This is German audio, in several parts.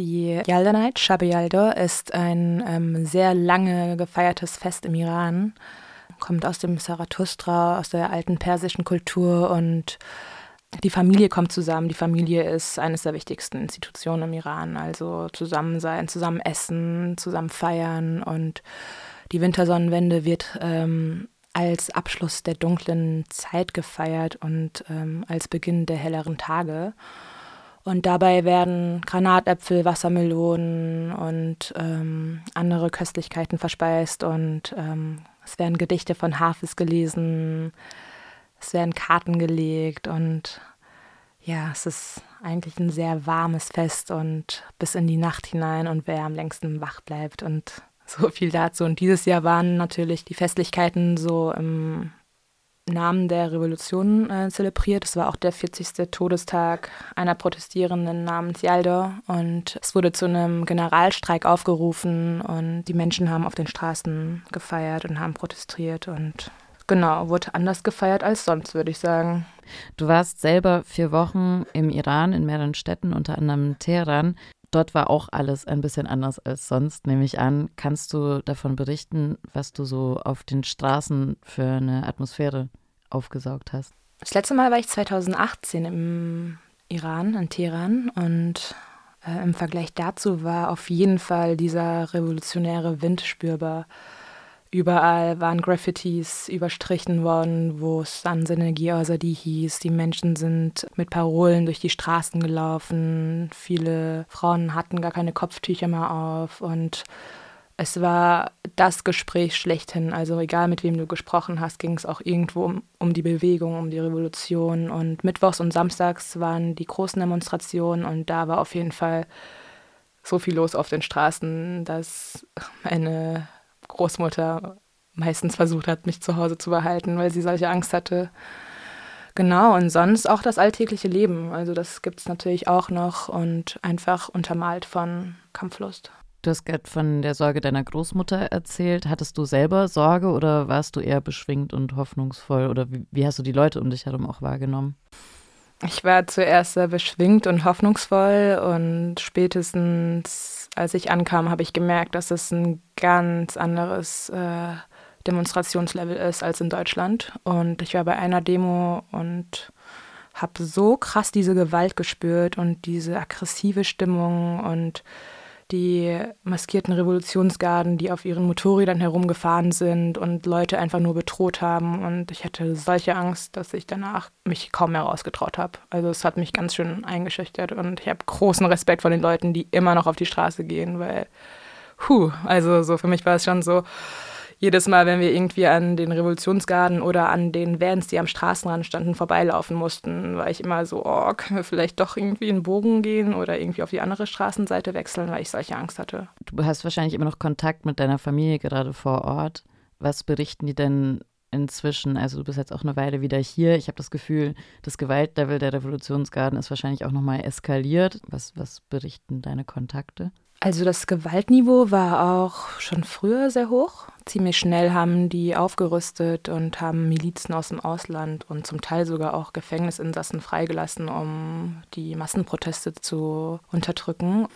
Die Yalda Night, Shab Yalda, ist ein ähm, sehr lange gefeiertes Fest im Iran. Kommt aus dem Zarathustra, aus der alten persischen Kultur und die Familie kommt zusammen. Die Familie ist eines der wichtigsten Institutionen im Iran. Also zusammen sein, zusammen essen, zusammen feiern. Und die Wintersonnenwende wird ähm, als Abschluss der dunklen Zeit gefeiert und ähm, als Beginn der helleren Tage. Und dabei werden Granatäpfel, Wassermelonen und ähm, andere Köstlichkeiten verspeist und ähm, es werden Gedichte von Hafis gelesen, es werden Karten gelegt und ja, es ist eigentlich ein sehr warmes Fest und bis in die Nacht hinein und wer am längsten wach bleibt und so viel dazu. Und dieses Jahr waren natürlich die Festlichkeiten so im Namen der Revolution äh, zelebriert. Es war auch der 40. Todestag einer Protestierenden namens Yalda und es wurde zu einem Generalstreik aufgerufen und die Menschen haben auf den Straßen gefeiert und haben protestiert und genau, wurde anders gefeiert als sonst, würde ich sagen. Du warst selber vier Wochen im Iran in mehreren Städten, unter anderem Teheran. Dort war auch alles ein bisschen anders als sonst, nehme ich an. Kannst du davon berichten, was du so auf den Straßen für eine Atmosphäre aufgesaugt hast? Das letzte Mal war ich 2018 im Iran, in Teheran. Und äh, im Vergleich dazu war auf jeden Fall dieser revolutionäre Wind spürbar. Überall waren Graffitis überstrichen worden, wo es dann Synergie Azadi hieß. Die Menschen sind mit Parolen durch die Straßen gelaufen. Viele Frauen hatten gar keine Kopftücher mehr auf und es war das Gespräch schlechthin. Also egal mit wem du gesprochen hast, ging es auch irgendwo um, um, die Bewegung, um die Revolution. Und mittwochs und samstags waren die großen Demonstrationen und da war auf jeden Fall so viel los auf den Straßen, dass meine Großmutter meistens versucht hat, mich zu Hause zu behalten, weil sie solche Angst hatte. Genau, und sonst auch das alltägliche Leben. Also das gibt es natürlich auch noch und einfach untermalt von Kampflust. Du hast gerade von der Sorge deiner Großmutter erzählt. Hattest du selber Sorge oder warst du eher beschwingt und hoffnungsvoll? Oder wie, wie hast du die Leute um dich herum auch wahrgenommen? Ich war zuerst sehr beschwingt und hoffnungsvoll und spätestens als ich ankam, habe ich gemerkt, dass es ein ganz anderes äh, Demonstrationslevel ist als in Deutschland. Und ich war bei einer Demo und habe so krass diese Gewalt gespürt und diese aggressive Stimmung und die maskierten Revolutionsgarden, die auf ihren Motorrädern herumgefahren sind und Leute einfach nur bedroht haben. Und ich hatte solche Angst, dass ich danach mich kaum mehr rausgetraut habe. Also es hat mich ganz schön eingeschüchtert und ich habe großen Respekt vor den Leuten, die immer noch auf die Straße gehen, weil, puh, also so für mich war es schon so, jedes Mal, wenn wir irgendwie an den Revolutionsgarden oder an den Vans, die am Straßenrand standen, vorbeilaufen mussten, war ich immer so, oh, können wir vielleicht doch irgendwie einen Bogen gehen oder irgendwie auf die andere Straßenseite wechseln, weil ich solche Angst hatte. Du hast wahrscheinlich immer noch Kontakt mit deiner Familie gerade vor Ort. Was berichten die denn inzwischen? Also du bist jetzt auch eine Weile wieder hier. Ich habe das Gefühl, das Gewaltlevel der Revolutionsgarden ist wahrscheinlich auch nochmal eskaliert. Was, was berichten deine Kontakte? Also das Gewaltniveau war auch schon früher sehr hoch. Ziemlich schnell haben die aufgerüstet und haben Milizen aus dem Ausland und zum Teil sogar auch Gefängnisinsassen freigelassen, um die Massenproteste zu unterdrücken.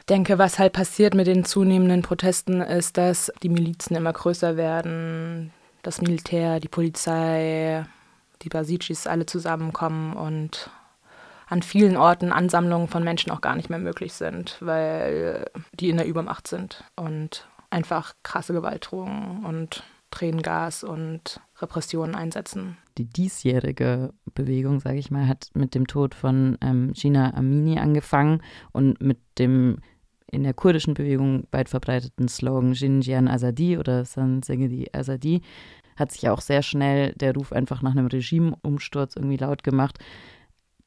Ich denke, was halt passiert mit den zunehmenden Protesten ist, dass die Milizen immer größer werden, das Militär, die Polizei, die Basijis alle zusammenkommen und an vielen Orten Ansammlungen von Menschen auch gar nicht mehr möglich sind, weil die in der Übermacht sind und einfach krasse Gewaltdrohungen und Tränengas und Repressionen einsetzen. Die diesjährige Bewegung, sage ich mal, hat mit dem Tod von ähm, Gina Amini angefangen und mit dem in der kurdischen Bewegung weit verbreiteten Slogan Jinjian Azadi oder San Segedi Azadi hat sich auch sehr schnell der Ruf einfach nach einem Regimeumsturz irgendwie laut gemacht.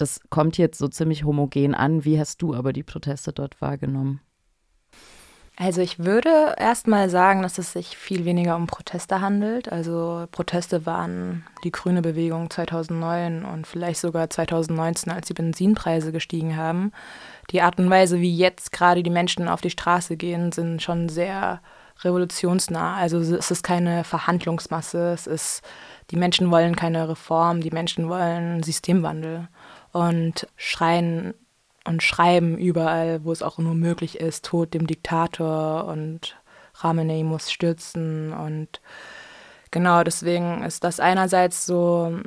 Das kommt jetzt so ziemlich homogen an. Wie hast du aber die Proteste dort wahrgenommen? Also ich würde erstmal sagen, dass es sich viel weniger um Proteste handelt. Also Proteste waren die grüne Bewegung 2009 und vielleicht sogar 2019, als die Benzinpreise gestiegen haben. Die Art und Weise, wie jetzt gerade die Menschen auf die Straße gehen, sind schon sehr revolutionsnah. Also es ist keine Verhandlungsmasse, es ist, die Menschen wollen keine Reform, die Menschen wollen Systemwandel und schreien und schreiben überall, wo es auch nur möglich ist, Tod dem Diktator und Ramenei muss stürzen und genau deswegen ist das einerseits so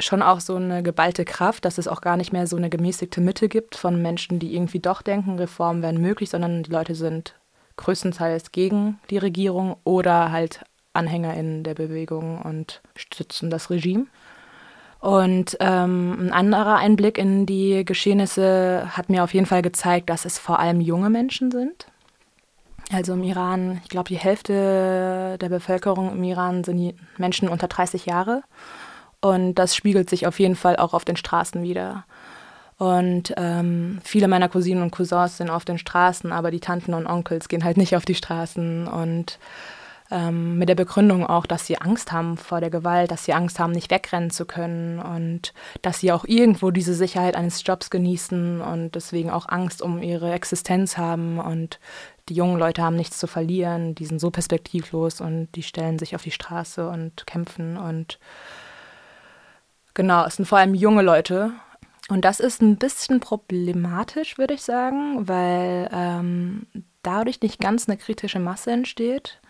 schon auch so eine geballte Kraft, dass es auch gar nicht mehr so eine gemäßigte Mitte gibt von Menschen, die irgendwie doch denken, Reformen wären möglich, sondern die Leute sind größtenteils gegen die Regierung oder halt AnhängerInnen der Bewegung und stützen das Regime. Und ähm, ein anderer Einblick in die Geschehnisse hat mir auf jeden Fall gezeigt, dass es vor allem junge Menschen sind. Also im Iran, ich glaube, die Hälfte der Bevölkerung im Iran sind Menschen unter 30 Jahre. Und das spiegelt sich auf jeden Fall auch auf den Straßen wieder. Und ähm, viele meiner Cousinen und Cousins sind auf den Straßen, aber die Tanten und Onkels gehen halt nicht auf die Straßen. Und ähm, mit der Begründung auch, dass sie Angst haben vor der Gewalt, dass sie Angst haben, nicht wegrennen zu können und dass sie auch irgendwo diese Sicherheit eines Jobs genießen und deswegen auch Angst um ihre Existenz haben. Und die jungen Leute haben nichts zu verlieren, die sind so perspektivlos und die stellen sich auf die Straße und kämpfen und Genau, es sind vor allem junge Leute. Und das ist ein bisschen problematisch, würde ich sagen, weil ähm, dadurch nicht ganz eine kritische Masse entsteht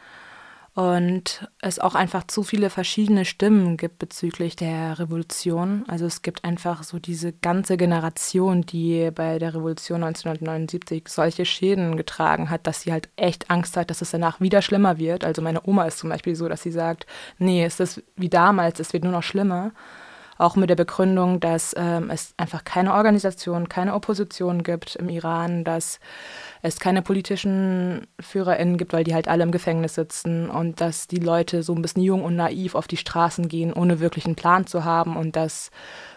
und es auch einfach zu viele verschiedene Stimmen gibt bezüglich der Revolution. Also es gibt einfach so diese ganze Generation, die bei der Revolution 1979 solche Schäden getragen hat, dass sie halt echt Angst hat, dass es danach wieder schlimmer wird. Also meine Oma ist zum Beispiel so, dass sie sagt, nee, es ist wie damals, es wird nur noch schlimmer auch mit der Begründung, dass ähm, es einfach keine Organisation, keine Opposition gibt im Iran, dass es keine politischen FührerInnen gibt, weil die halt alle im Gefängnis sitzen und dass die Leute so ein bisschen jung und naiv auf die Straßen gehen, ohne wirklich einen Plan zu haben und das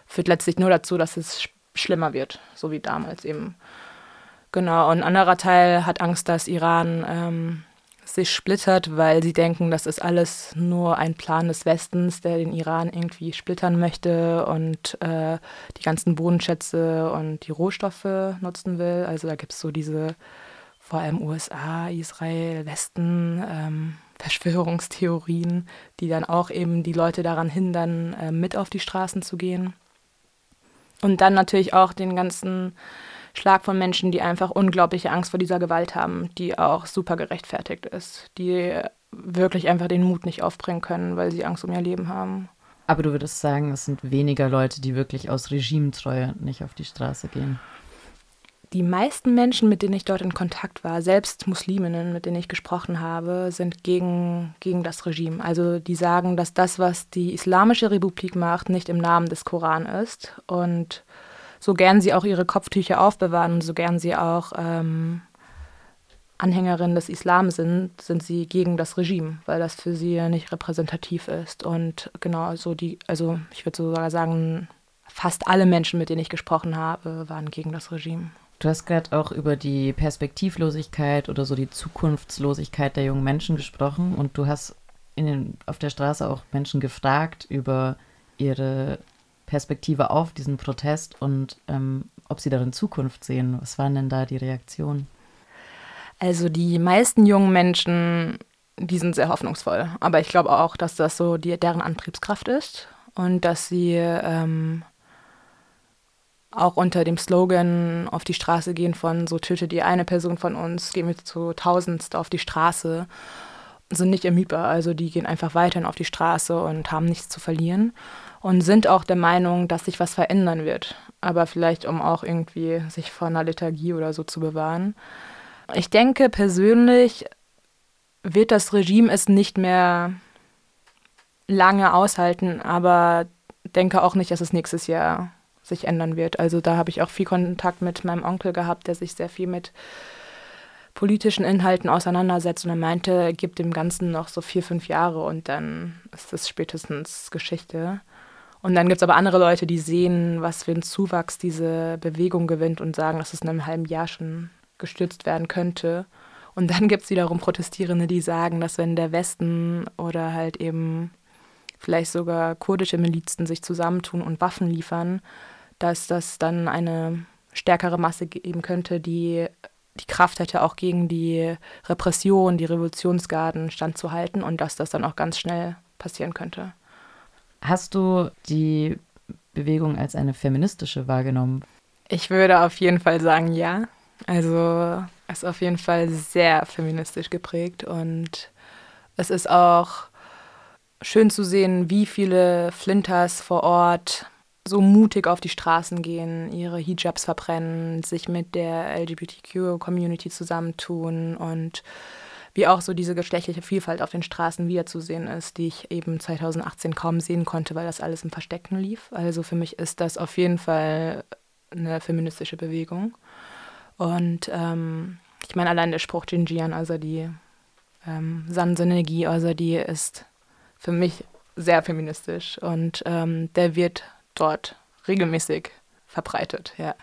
führt letztlich nur dazu, dass es sch schlimmer wird, so wie damals eben. Genau, und ein anderer Teil hat Angst, dass Iran ähm, sich splittert, weil sie denken, das ist alles nur ein Plan des Westens, der den Iran irgendwie splittern möchte und äh, die ganzen Bodenschätze und die Rohstoffe nutzen will. Also da gibt es so diese vor allem USA, Israel, Westen, ähm, Verschwörungstheorien, die dann auch eben die Leute daran hindern, äh, mit auf die Straßen zu gehen. Und dann natürlich auch den ganzen Schlag von Menschen, die einfach unglaubliche Angst vor dieser Gewalt haben, die auch super gerechtfertigt ist, die wirklich einfach den Mut nicht aufbringen können, weil sie Angst um ihr Leben haben. Aber du würdest sagen, es sind weniger Leute, die wirklich aus Regimetreue nicht auf die Straße gehen. Die meisten Menschen, mit denen ich dort in Kontakt war, selbst Musliminnen, mit denen ich gesprochen habe, sind gegen, gegen das Regime. Also die sagen, dass das, was die Islamische Republik macht, nicht im Namen des Koran ist und so gern sie auch ihre Kopftücher aufbewahren und so gern sie auch ähm, Anhängerin des Islam sind, sind sie gegen das Regime, weil das für sie nicht repräsentativ ist. Und genau so die, also ich würde sogar sagen, fast alle Menschen, mit denen ich gesprochen habe, waren gegen das Regime. Du hast gerade auch über die Perspektivlosigkeit oder so die Zukunftslosigkeit der jungen Menschen gesprochen und du hast den, auf der Straße auch Menschen gefragt über ihre Perspektive auf diesen Protest und ähm, ob sie darin Zukunft sehen. Was waren denn da die Reaktionen? Also die meisten jungen Menschen, die sind sehr hoffnungsvoll. Aber ich glaube auch, dass das so die, deren Antriebskraft ist und dass sie ähm, auch unter dem Slogan auf die Straße gehen von so tötet ihr eine Person von uns, gehen wir zu tausendst auf die Straße, sind nicht ermüdbar. Also die gehen einfach weiterhin auf die Straße und haben nichts zu verlieren und sind auch der Meinung, dass sich was verändern wird. Aber vielleicht, um auch irgendwie sich vor einer Lethargie oder so zu bewahren. Ich denke persönlich wird das Regime es nicht mehr lange aushalten, aber denke auch nicht, dass es nächstes Jahr sich ändern wird. Also da habe ich auch viel Kontakt mit meinem Onkel gehabt, der sich sehr viel mit politischen Inhalten auseinandersetzt und er meinte, gibt dem Ganzen noch so vier, fünf Jahre und dann ist das spätestens Geschichte. Und dann gibt es aber andere Leute, die sehen, was für ein Zuwachs diese Bewegung gewinnt und sagen, dass es in einem halben Jahr schon gestürzt werden könnte. Und dann gibt es wiederum Protestierende, die sagen, dass wenn der Westen oder halt eben vielleicht sogar kurdische Milizen sich zusammentun und Waffen liefern, dass das dann eine stärkere Masse geben könnte, die die Kraft hätte, auch gegen die Repression, die Revolutionsgarden standzuhalten und dass das dann auch ganz schnell passieren könnte. Hast du die Bewegung als eine feministische wahrgenommen? Ich würde auf jeden Fall sagen, ja. Also es ist auf jeden Fall sehr feministisch geprägt und es ist auch schön zu sehen, wie viele Flinters vor Ort so mutig auf die Straßen gehen, ihre Hijabs verbrennen, sich mit der LGBTQ-Community zusammentun und wie auch so diese geschlechtliche Vielfalt auf den Straßen wiederzusehen ist, die ich eben 2018 kaum sehen konnte, weil das alles im Verstecken lief. Also für mich ist das auf jeden Fall eine feministische Bewegung. Und ähm, ich meine, allein der Spruch Jinjian, also die ähm, Sansenergie, also die ist für mich sehr feministisch und ähm, der wird dort regelmäßig verbreitet, ja.